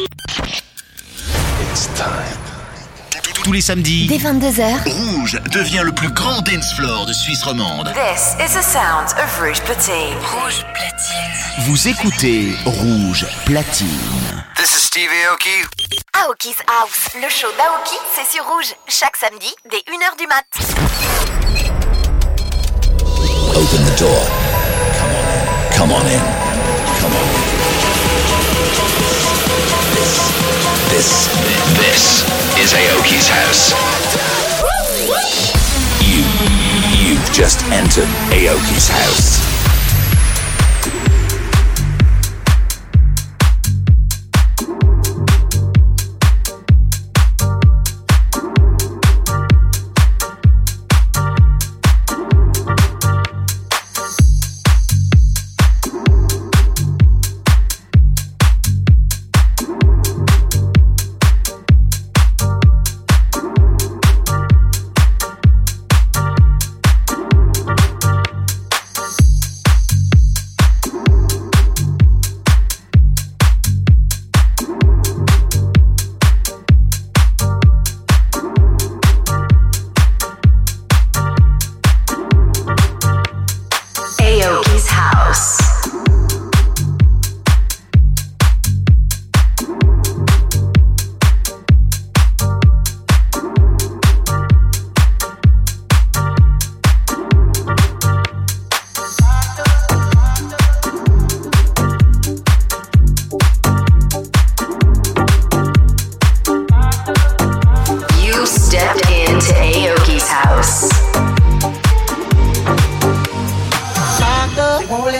It's time. Tous les samedis, Dès 22h, Rouge devient le plus grand dance floor de Suisse romande. This is the sound of Rouge Platine. Rouge Platine. vous écoutez Rouge Platine. This is Steve Aoki. Aoki's House, le show d'Aoki, c'est sur Rouge, chaque samedi dès 1h du mat. Open the door. Come on in. Come This, this, is Aoki's house. You, you've just entered Aoki's house.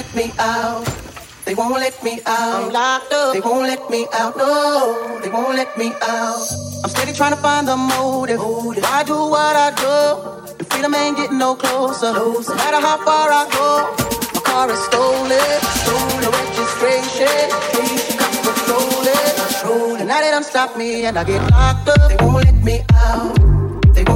Let me out. They won't let me out. I'm locked up. They won't let me out. No, they won't let me out. I'm steady trying to find the motive. Why do what I do? The freedom ain't getting no closer. No matter how far I go, my car is stolen. Stolen registration. Cops patrol it. And now they don't stop me and I get locked up. They won't let me out.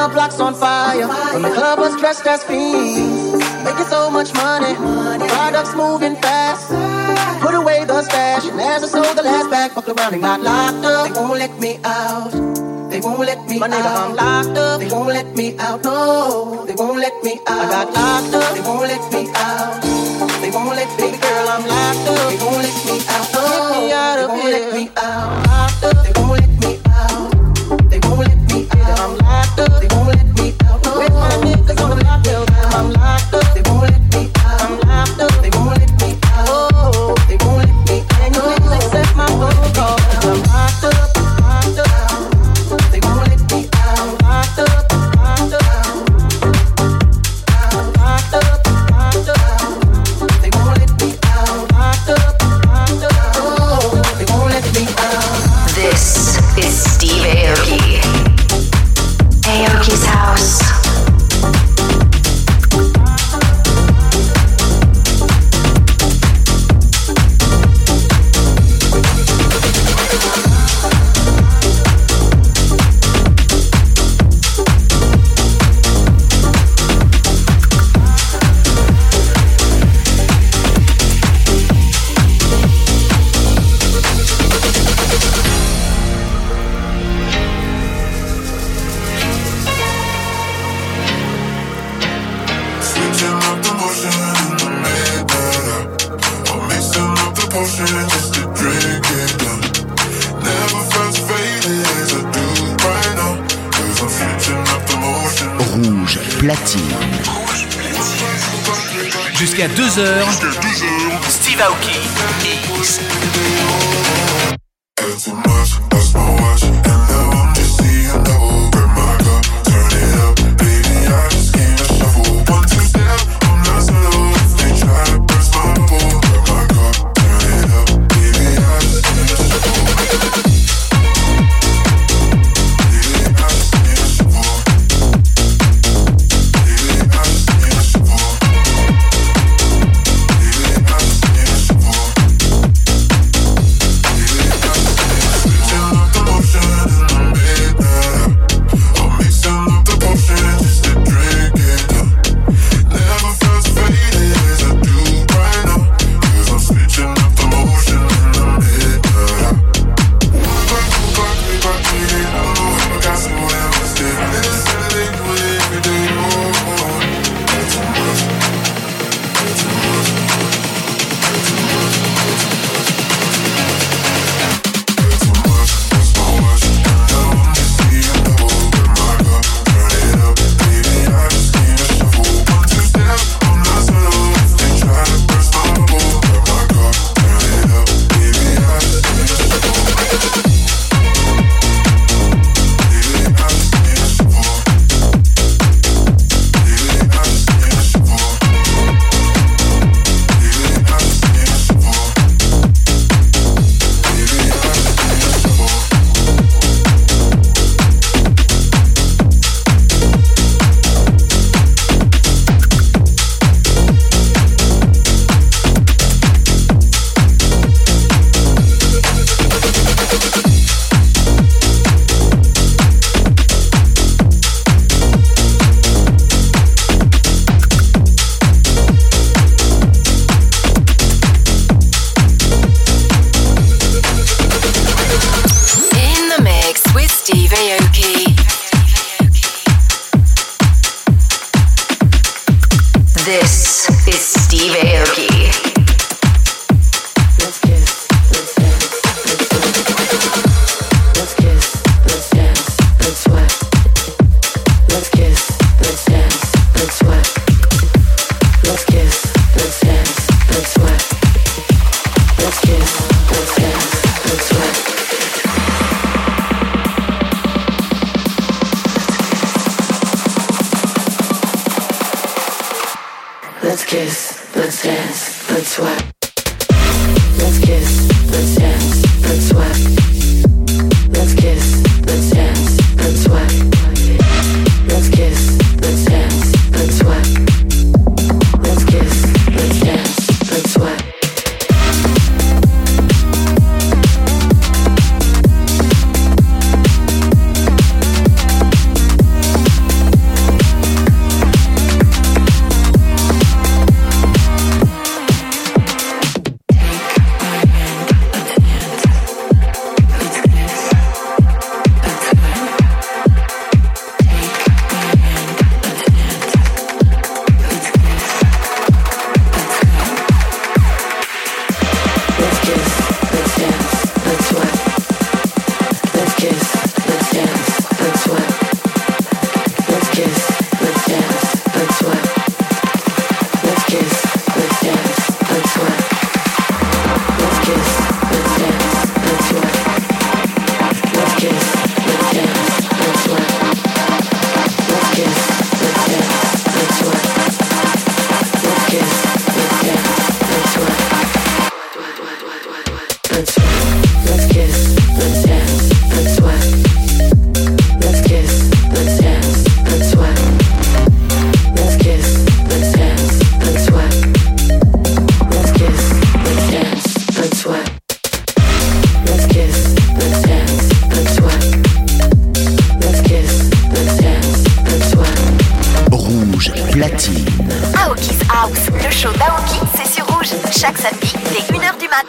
Corner blocks on fire. When the club was dressed as fiends, making so much money. Products moving fast. Put away the stash, and as I sold the last bag, fuck around and got locked up. They won't let me out. They won't let me My nigga, I'm locked up. They won't let me out. No, they won't let me out. I got locked up. They won't let me out. They won't let me, girl, I'm locked up. They won't let me out. No, get me out of they won't let me out.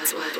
Buzzwords.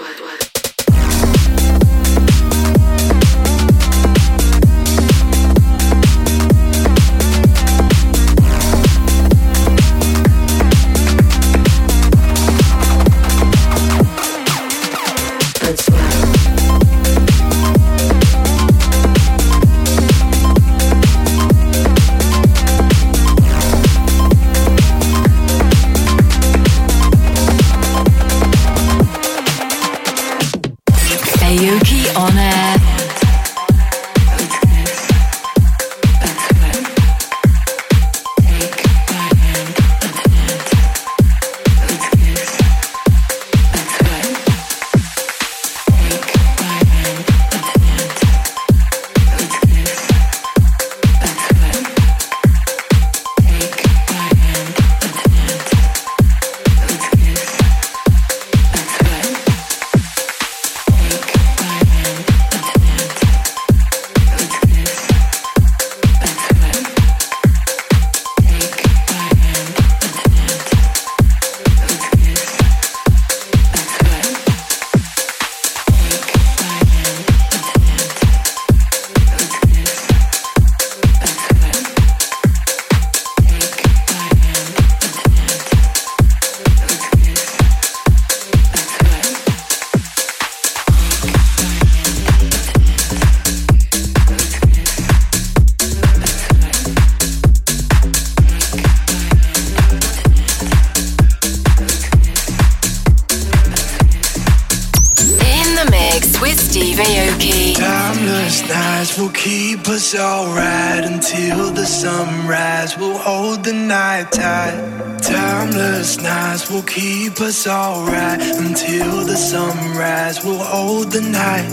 Keep us alright until the sunrise. We'll hold the night tight. Timeless nights will keep us alright until the sunrise. We'll hold the night.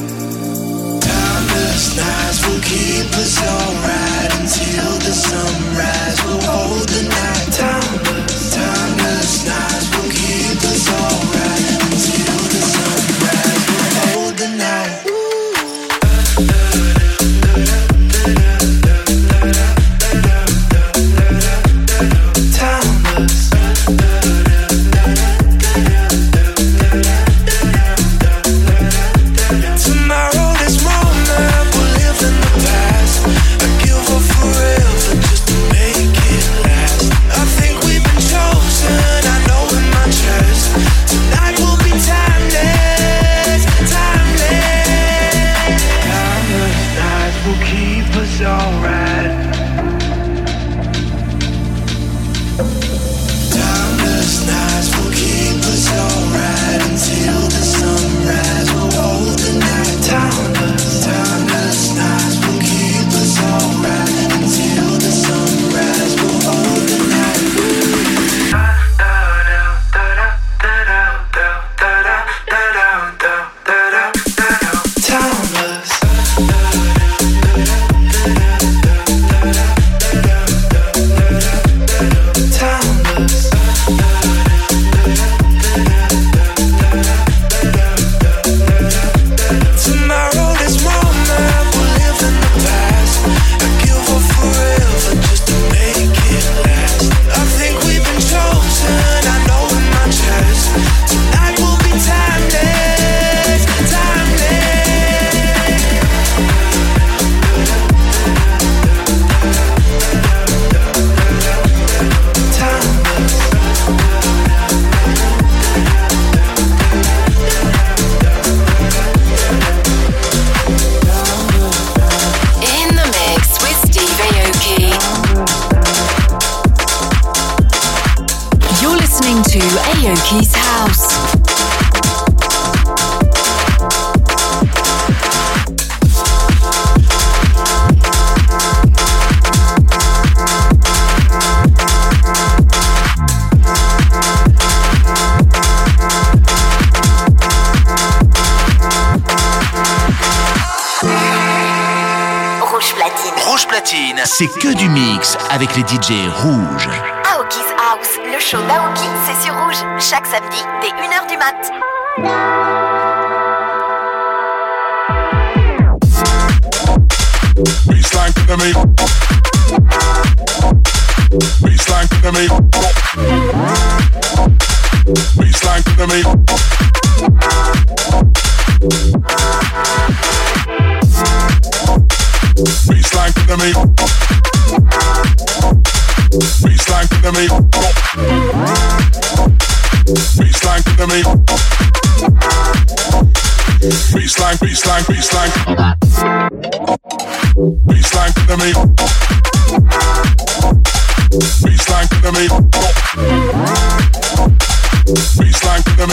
Timeless nights will keep us alright until the sunrise. We'll hold the night. Avec les DJ rouges. Aoki's House, le show d'Aoki, c'est sur rouge, chaque samedi dès 1h du mat. Baseline, baseline. To meat. Baseline to meat. Baseline to the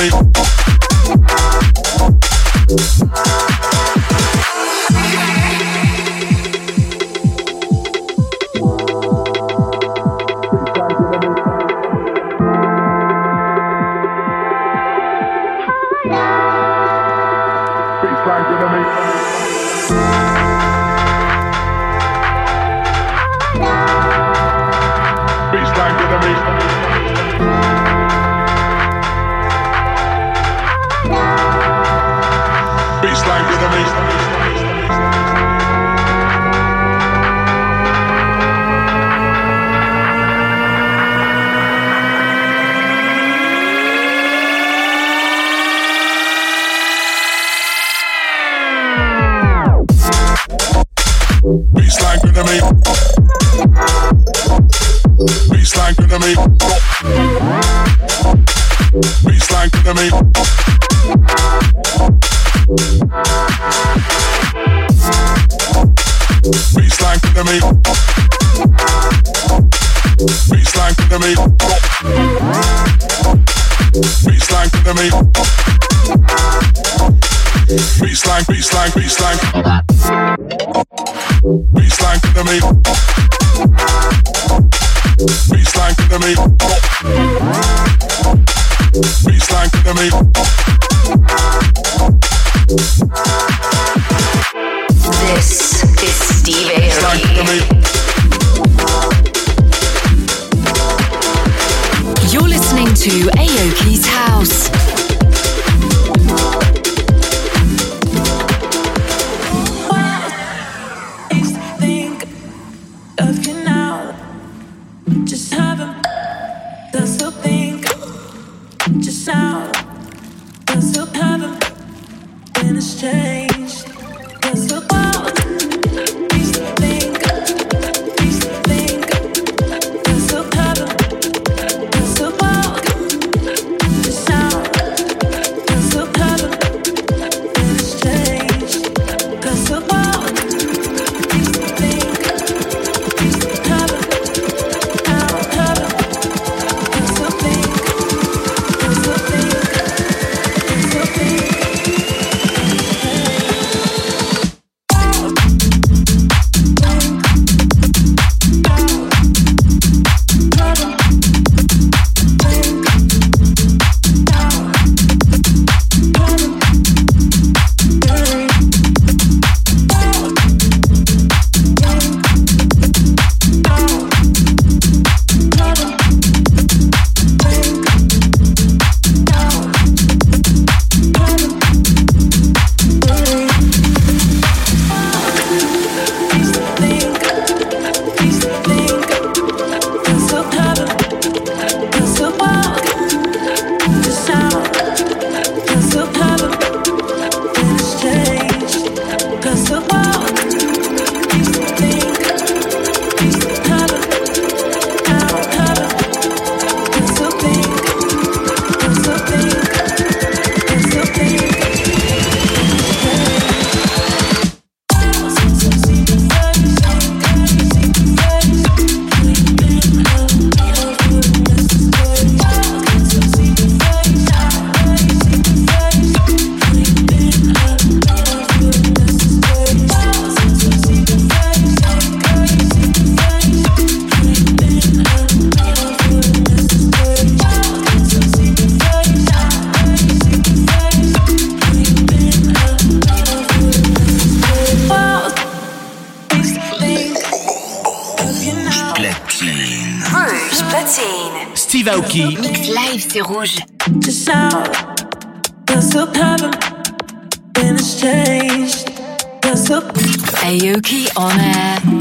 Aoki on air.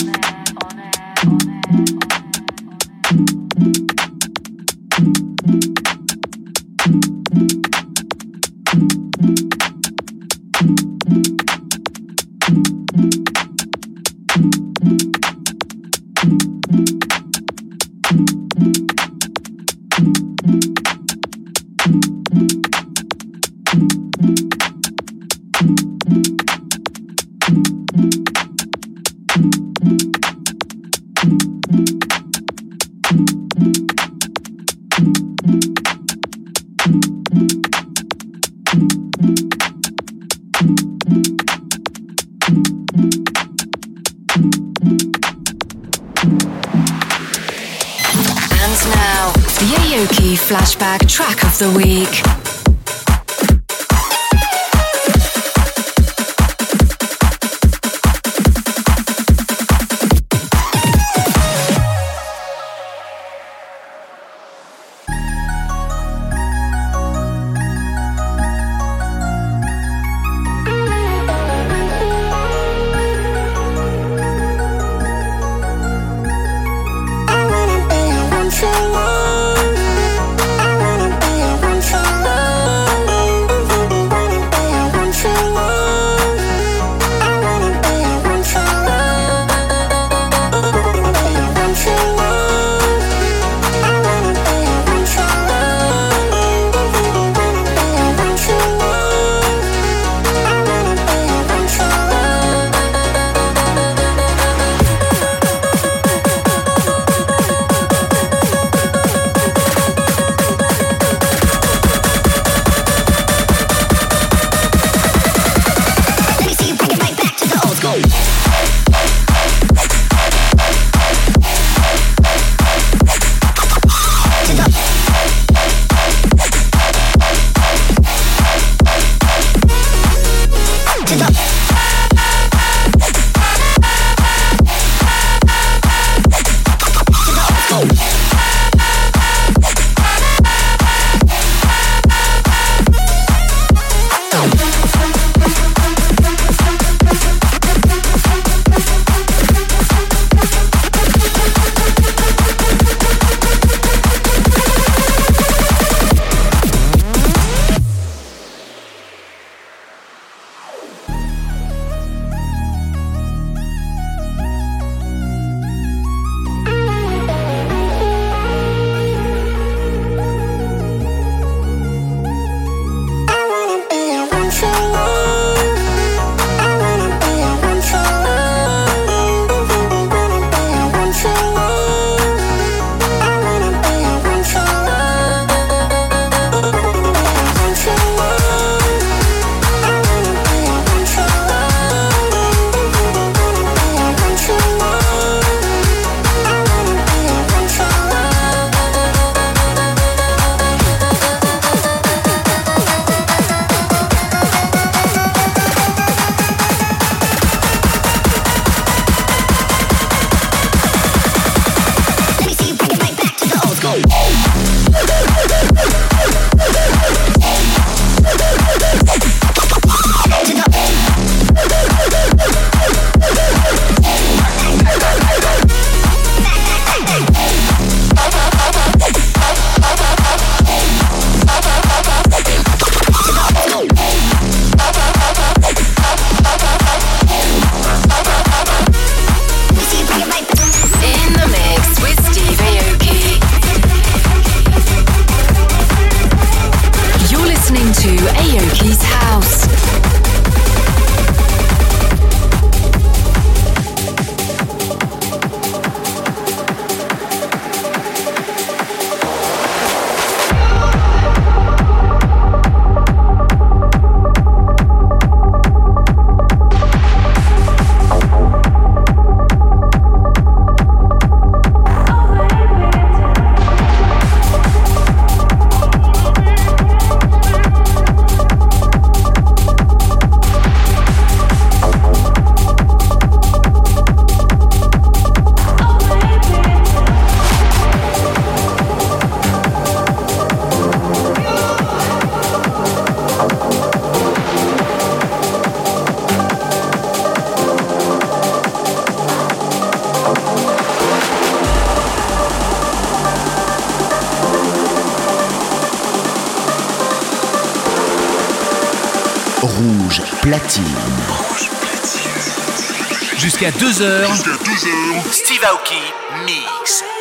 The week. Jusqu'à 2h. Steve Aoki Mix.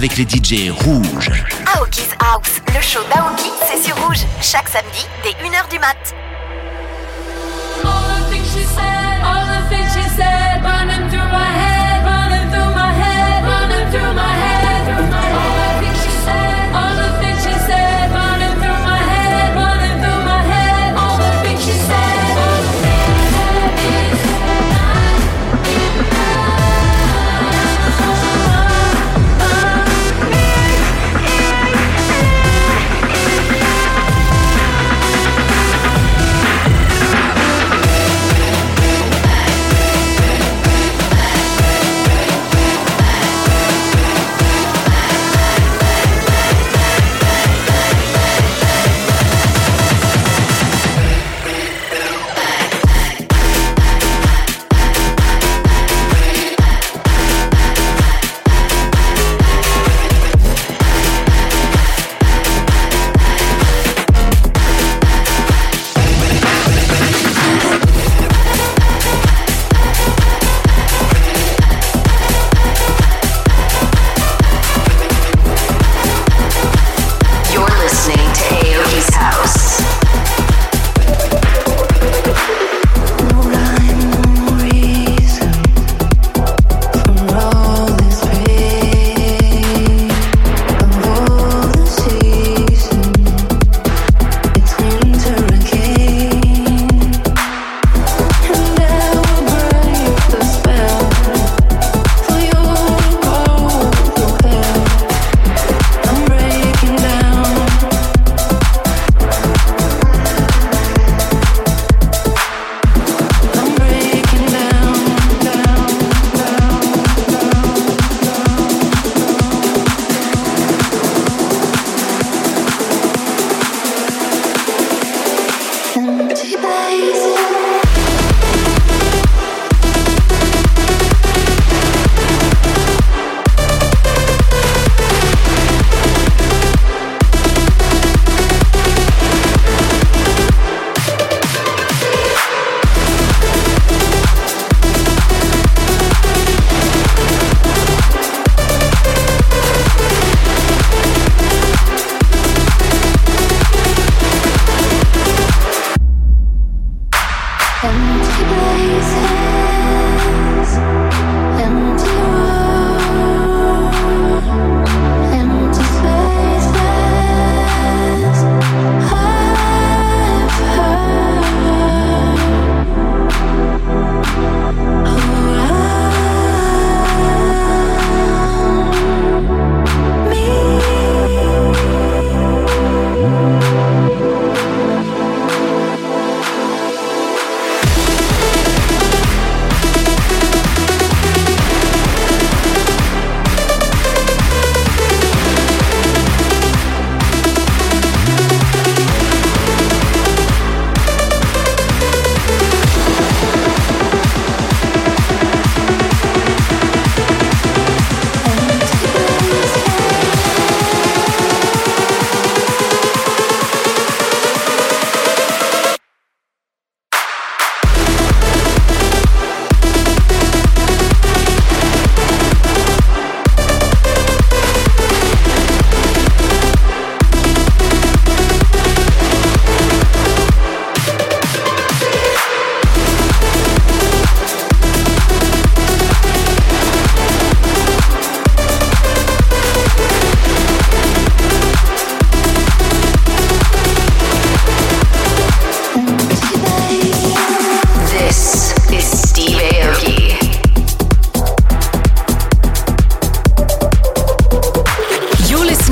Avec les DJ rouges.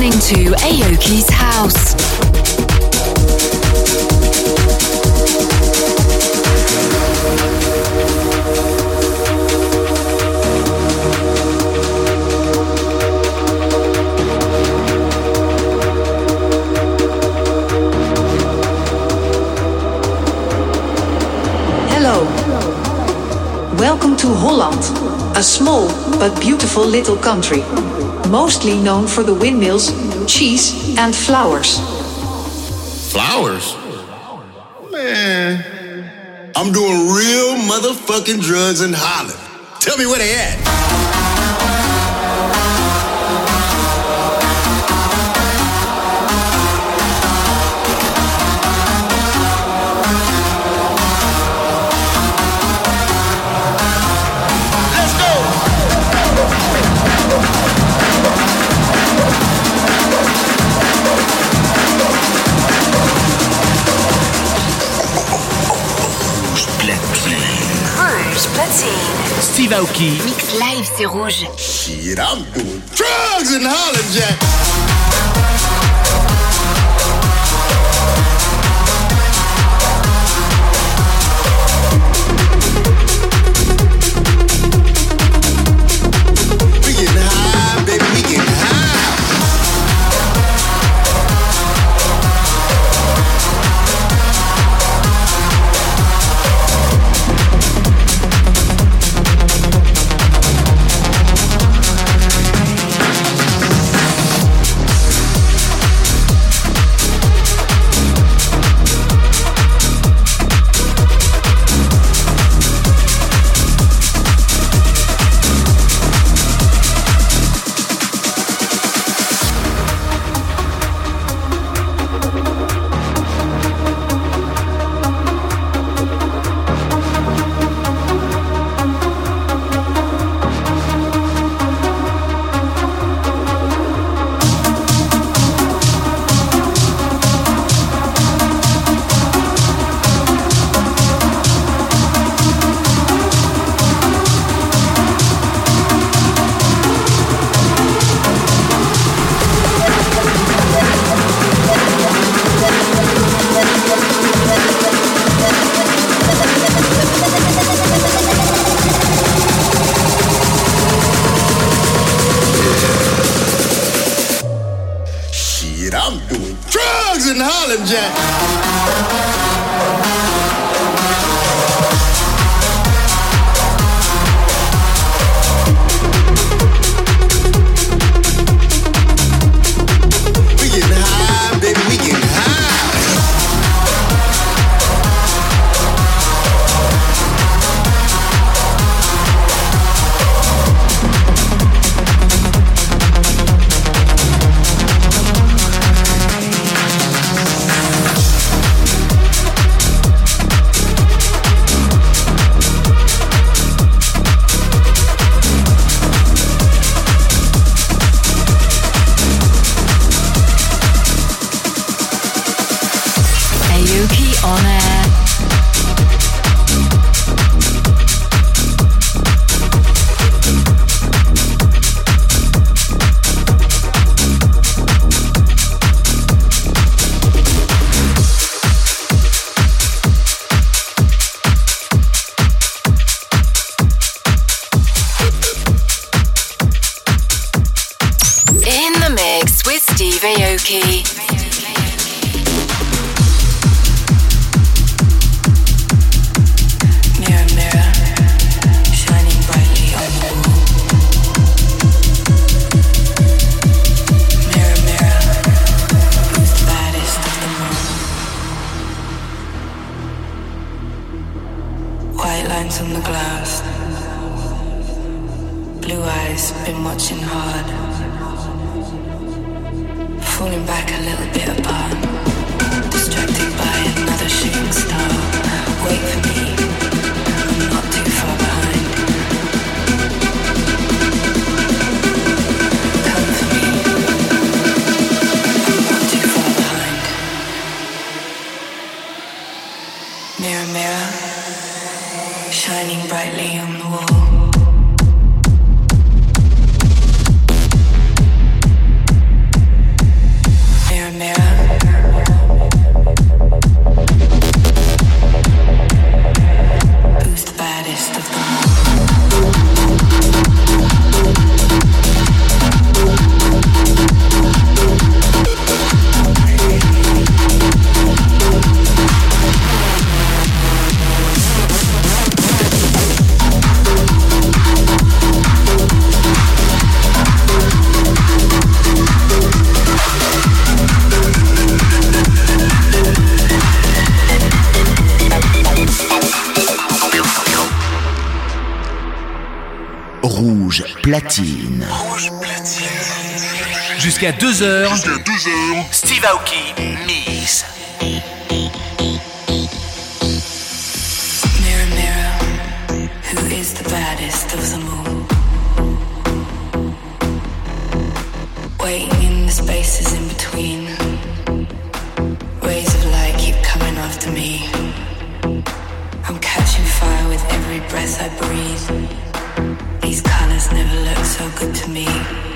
listening to Aoki's House. Welcome to Holland, a small but beautiful little country mostly known for the windmills, cheese, and flowers. Flowers? Man, I'm doing real motherfucking drugs in Holland. Tell me where they at. Steve Aoki. Mix live, c'est rouge. Shit, I'm doing drugs in Holland, Jack. Key. Rouge platine. Rouge platine. Jusqu'à 2h. Jusqu'à 2h. Steve Aoki Miss. Mirror, mirror, who is the baddest of them all? Waiting in the spaces in between. Rays of light keep coming after me. I'm catching fire with every breath I breathe. So good to me.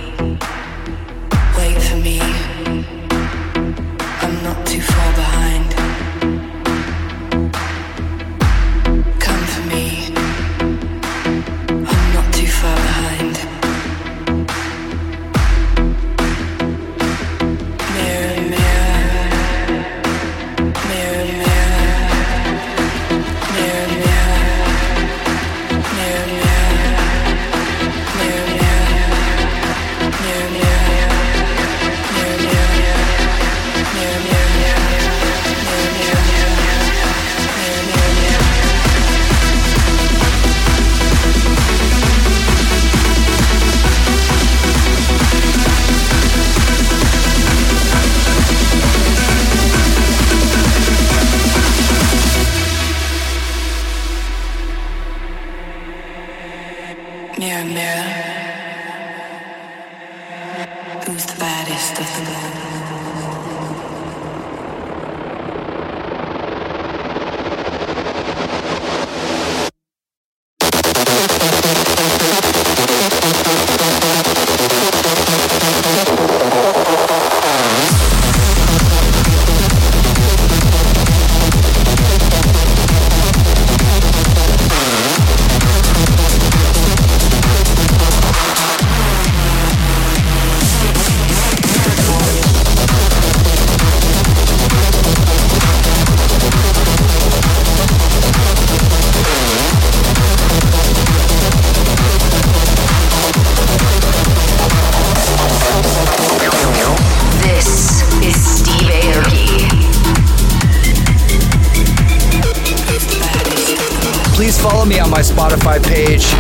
Page.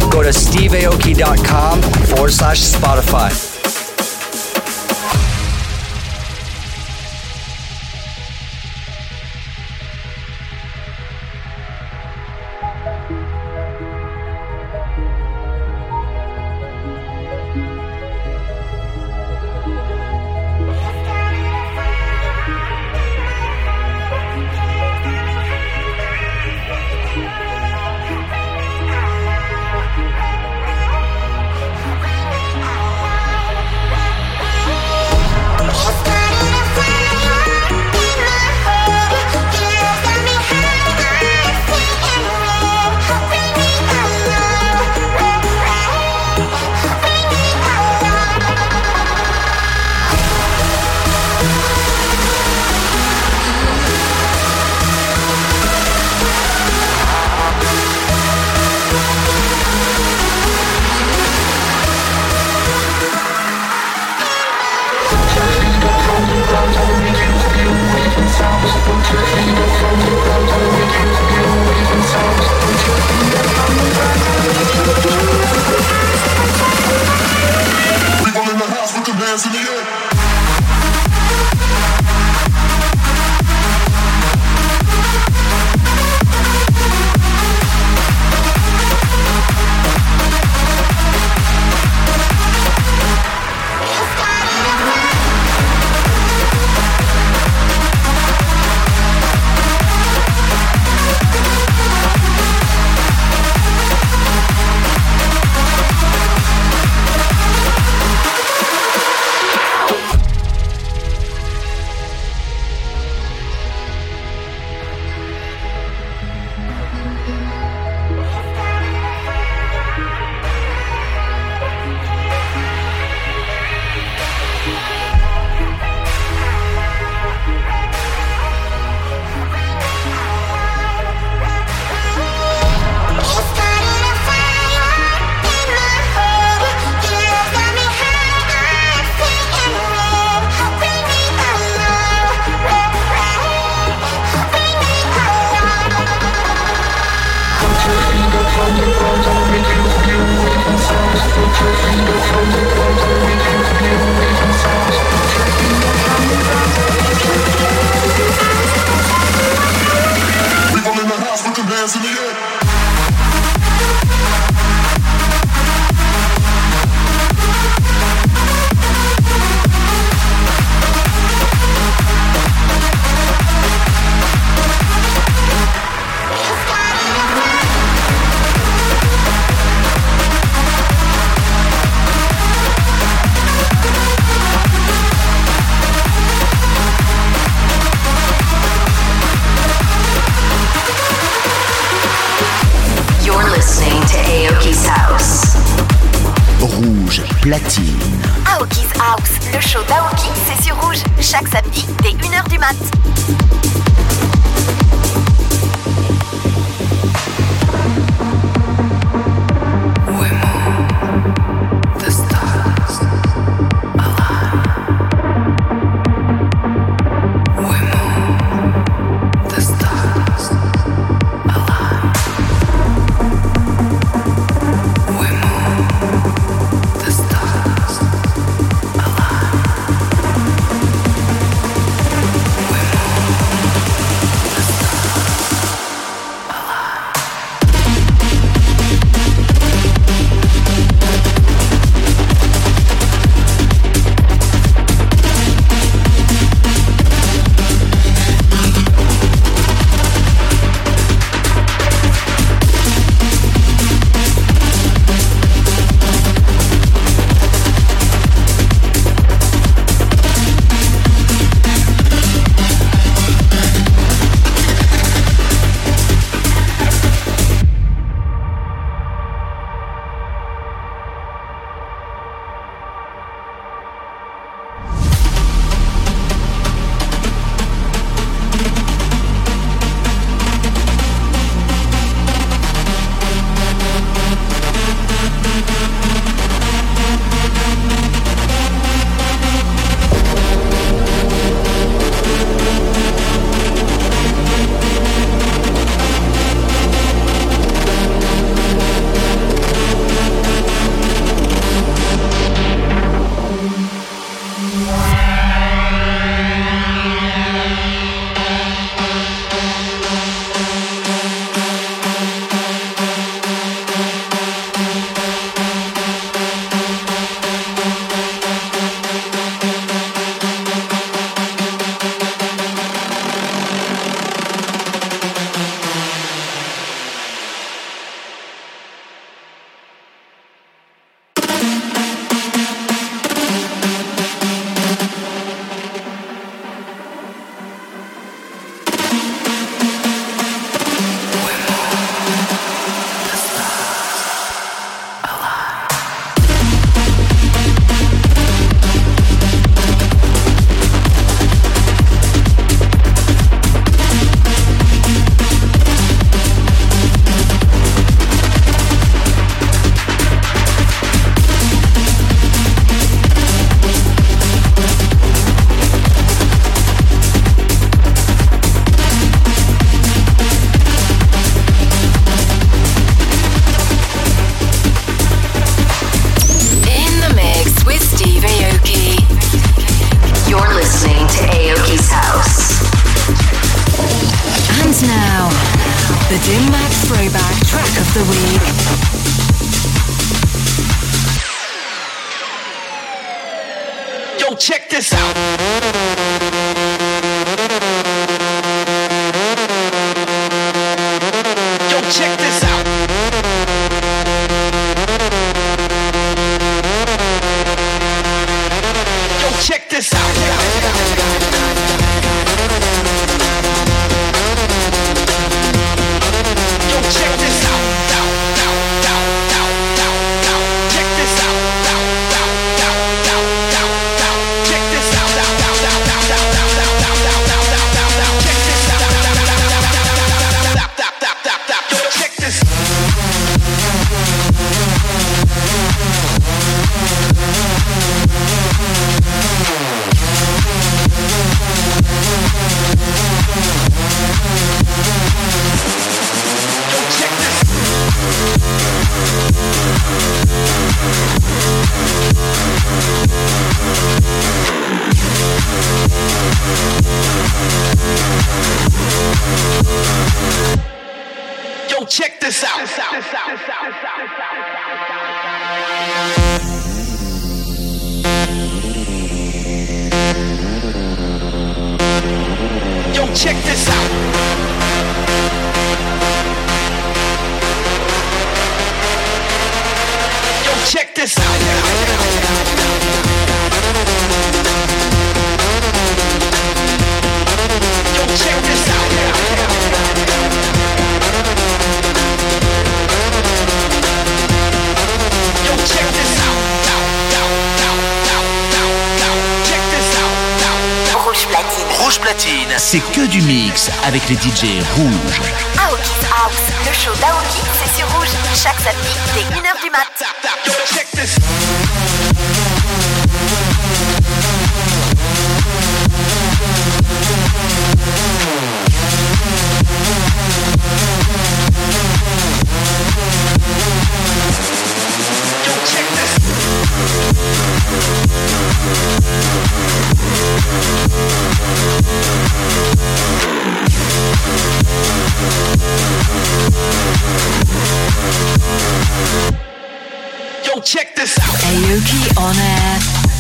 platine. Aoki's House, le show d'Aoki, c'est sur rouge, chaque samedi dès 1h du mat. DJ Rouge. Aoki on air.